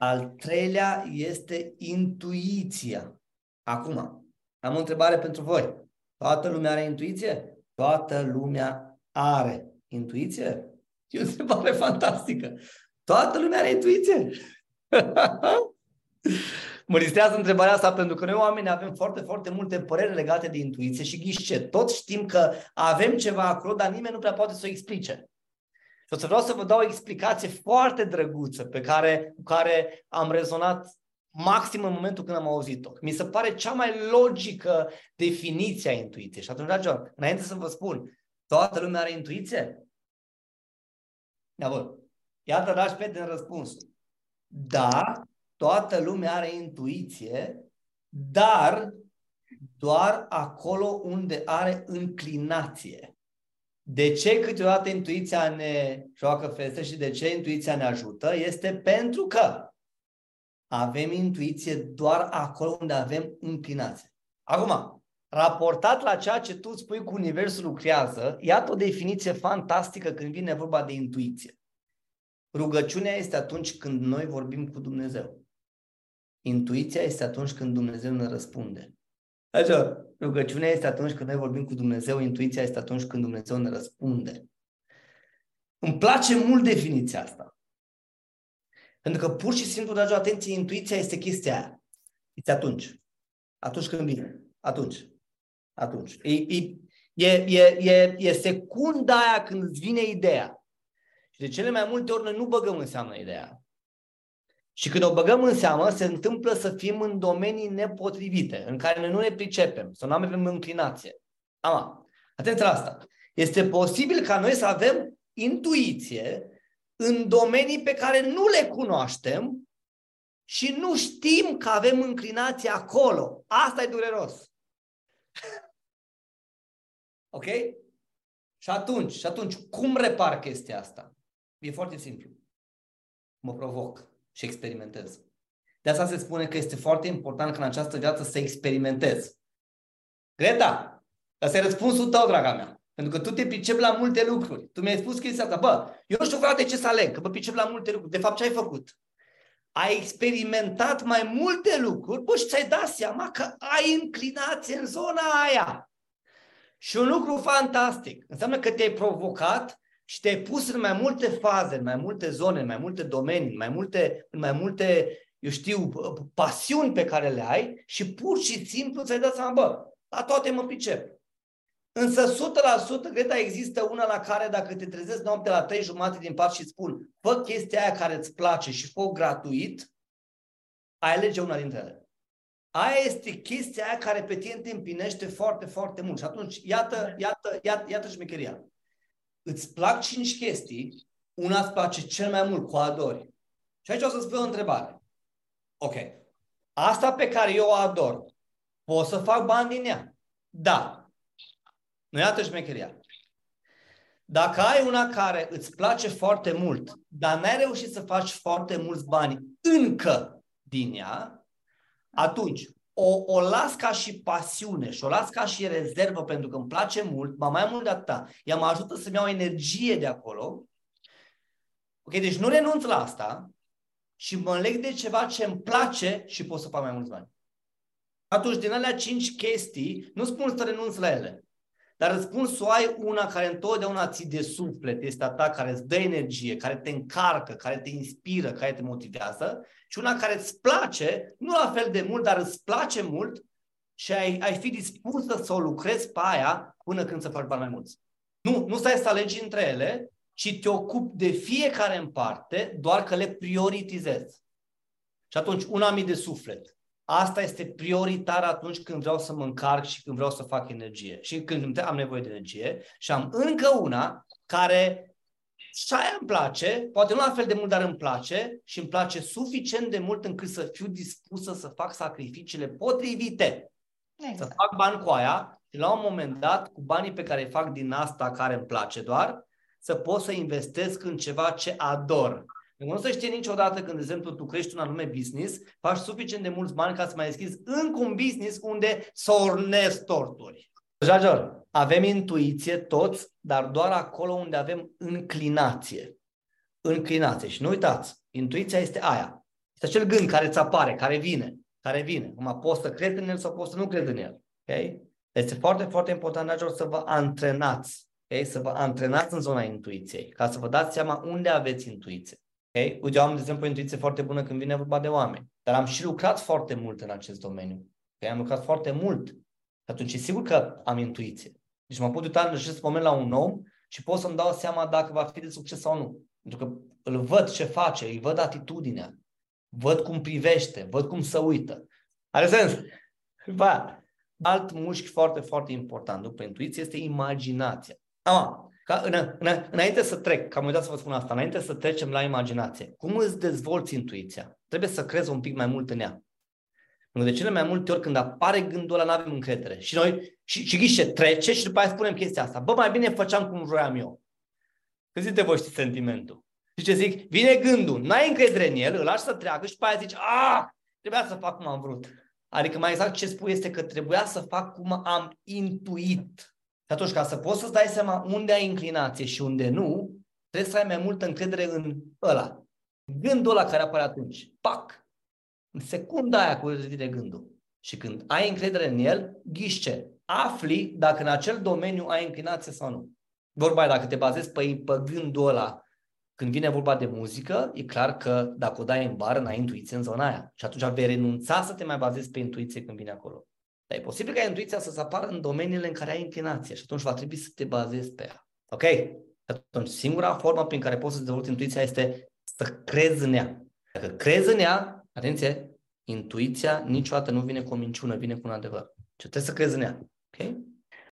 Al treilea este intuiția. Acum, am o întrebare pentru voi. Toată lumea are intuiție? Toată lumea are intuiție? E o întrebare fantastică. Toată lumea are intuiție? Mă distrează întrebarea asta pentru că noi oamenii avem foarte, foarte multe păreri legate de intuiție și ghișce. Toți știm că avem ceva acolo, dar nimeni nu prea poate să o explice. Și o să vreau să vă dau o explicație foarte drăguță pe care, cu care am rezonat maxim în momentul când am auzit-o. Mi se pare cea mai logică definiție a intuiției. Și atunci, dragilor, înainte să vă spun, toată lumea are intuiție? Ia bă, iată, dragi prieteni, răspunsul. Da, toată lumea are intuiție, dar doar acolo unde are înclinație. De ce câteodată intuiția ne joacă feste și de ce intuiția ne ajută? Este pentru că avem intuiție doar acolo unde avem înclinație. Acum, raportat la ceea ce tu spui cu Universul lucrează, iată o definiție fantastică când vine vorba de intuiție. Rugăciunea este atunci când noi vorbim cu Dumnezeu. Intuiția este atunci când Dumnezeu ne răspunde. Așa, rugăciunea este atunci când noi vorbim cu Dumnezeu, intuiția este atunci când Dumnezeu ne răspunde. Îmi place mult definiția asta. Pentru că pur și simplu, dragi, atenție, intuiția este chestia aia. Este atunci. Atunci când vine. Atunci. Atunci. E, e, e, e, e, e secunda aia când îți vine ideea. Și de cele mai multe ori noi nu băgăm în seamă ideea. Și când o băgăm în seamă, se întâmplă să fim în domenii nepotrivite, în care noi nu ne pricepem, să nu avem înclinație. Ama, atenție la asta. Este posibil ca noi să avem intuiție în domenii pe care nu le cunoaștem și nu știm că avem înclinație acolo. Asta e dureros. ok? Și atunci, și atunci, cum repar chestia asta? E foarte simplu. Mă provoc și experimentez. De asta se spune că este foarte important că în această viață să experimentez. Greta, ăsta e răspunsul tău, draga mea. Pentru că tu te pricepi la multe lucruri. Tu mi-ai spus chestia asta. Bă, eu nu știu frate ce să aleg, că mă pricep la multe lucruri. De fapt, ce ai făcut? Ai experimentat mai multe lucruri, bă, și ți-ai dat seama că ai înclinație în zona aia. Și un lucru fantastic. Înseamnă că te-ai provocat și te-ai pus în mai multe faze, în mai multe zone, în mai multe domenii, în mai multe, în mai multe eu știu, pasiuni pe care le ai și pur și simplu ți-ai dat seama, bă, la toate mă pricep. Însă 100% cred că există una la care dacă te trezești noaptea la 3 jumate din pat și îți spun fă chestia aia care îți place și fă gratuit, ai alege una dintre ele. Aia este chestia aia care pe tine te împinește foarte, foarte mult. Și atunci, iată, iată, iată, iată șmecheria îți plac cinci chestii, una îți place cel mai mult, cu adori. Și aici o să-ți pun o întrebare. Ok. Asta pe care eu o ador, pot să fac bani din ea? Da. Nu iată șmecheria. Dacă ai una care îți place foarte mult, dar n-ai reușit să faci foarte mulți bani încă din ea, atunci o, o las ca și pasiune și o las ca și rezervă pentru că îmi place mult, mai mai mult de atâta, ea mă ajută să-mi iau energie de acolo. Ok, deci nu renunț la asta și mă leg de ceva ce îmi place și pot să fac mai mulți bani. Atunci, din alea cinci chestii, nu spun să renunț la ele. Dar îți spun să ai una care întotdeauna ți de suflet, este a ta, care îți dă energie, care te încarcă, care te inspiră, care te motivează și una care îți place, nu la fel de mult, dar îți place mult și ai, ai fi dispusă să o lucrezi pe aia până când să faci bani mai mulți. Nu, nu stai să alegi între ele, ci te ocupi de fiecare în parte, doar că le prioritizezi. Și atunci, una mi de suflet, Asta este prioritar atunci când vreau să mă încarc și când vreau să fac energie și când am nevoie de energie și am încă una care și aia îmi place, poate nu la fel de mult, dar îmi place și îmi place suficient de mult încât să fiu dispusă să fac sacrificiile potrivite. Exact. Să fac bani cu aia și la un moment dat, cu banii pe care îi fac din asta care îmi place doar, să pot să investesc în ceva ce ador. Nu o să știe niciodată când, de exemplu, tu crești un anume business, faci suficient de mulți bani ca să mai deschizi încă un business unde să ornezi torturi. Dragilor, avem intuiție toți, dar doar acolo unde avem înclinație. Înclinație. Și nu uitați, intuiția este aia. Este acel gând care îți apare, care vine, care vine. Acum poți să crezi în el sau poți să nu crezi în el. Okay? Este foarte, foarte important, dragilor, să vă antrenați. Okay? Să vă antrenați în zona intuiției, ca să vă dați seama unde aveți intuiție. Okay? Uite, eu am, de exemplu, o intuiție foarte bună când vine vorba de oameni, dar am și lucrat foarte mult în acest domeniu. Okay? Am lucrat foarte mult. Atunci e sigur că am intuiție. Deci mă pot uita în acest moment la un om și pot să-mi dau seama dacă va fi de succes sau nu. Pentru că îl văd ce face, îi văd atitudinea, văd cum privește, văd cum se uită. Are sens? Ba, alt mușchi foarte, foarte important după intuiție este imaginația. Acum, ca în, în, înainte să trec, că am uitat să vă spun asta, înainte să trecem la imaginație, cum îți dezvolți intuiția? Trebuie să crezi un pic mai mult în ea. Pentru de cele mai multe ori când apare gândul ăla, nu avem încredere. Și noi, și, și ghișe, trece și după aia spunem chestia asta. Bă, mai bine făceam cum vroiam eu. Că zice voi știți sentimentul. Și ce zic? Vine gândul, n-ai încredere în el, îl lași să treacă și după aia zici, ah, trebuia să fac cum am vrut. Adică mai exact ce spui este că trebuia să fac cum am intuit. Și atunci, ca să poți să-ți dai seama unde ai inclinație și unde nu, trebuie să ai mai multă încredere în ăla. Gândul ăla care apare atunci. Pac! În secunda aia cu de gândul. Și când ai încredere în el, ghiște. Afli dacă în acel domeniu ai inclinație sau nu. Vorba aia, dacă te bazezi pe, pe gândul ăla, când vine vorba de muzică, e clar că dacă o dai în bar, n-ai intuiție în zona aia. Și atunci vei renunța să te mai bazezi pe intuiție când vine acolo. Dar e posibil ca intuiția să se apară în domeniile în care ai inclinație și atunci va trebui să te bazezi pe ea. Ok? Atunci, singura formă prin care poți să dezvolți intuiția este să crezi în ea. Dacă crezi în ea, atenție, intuiția niciodată nu vine cu o minciună, vine cu un adevăr. Și trebuie să crezi în ea. Ok?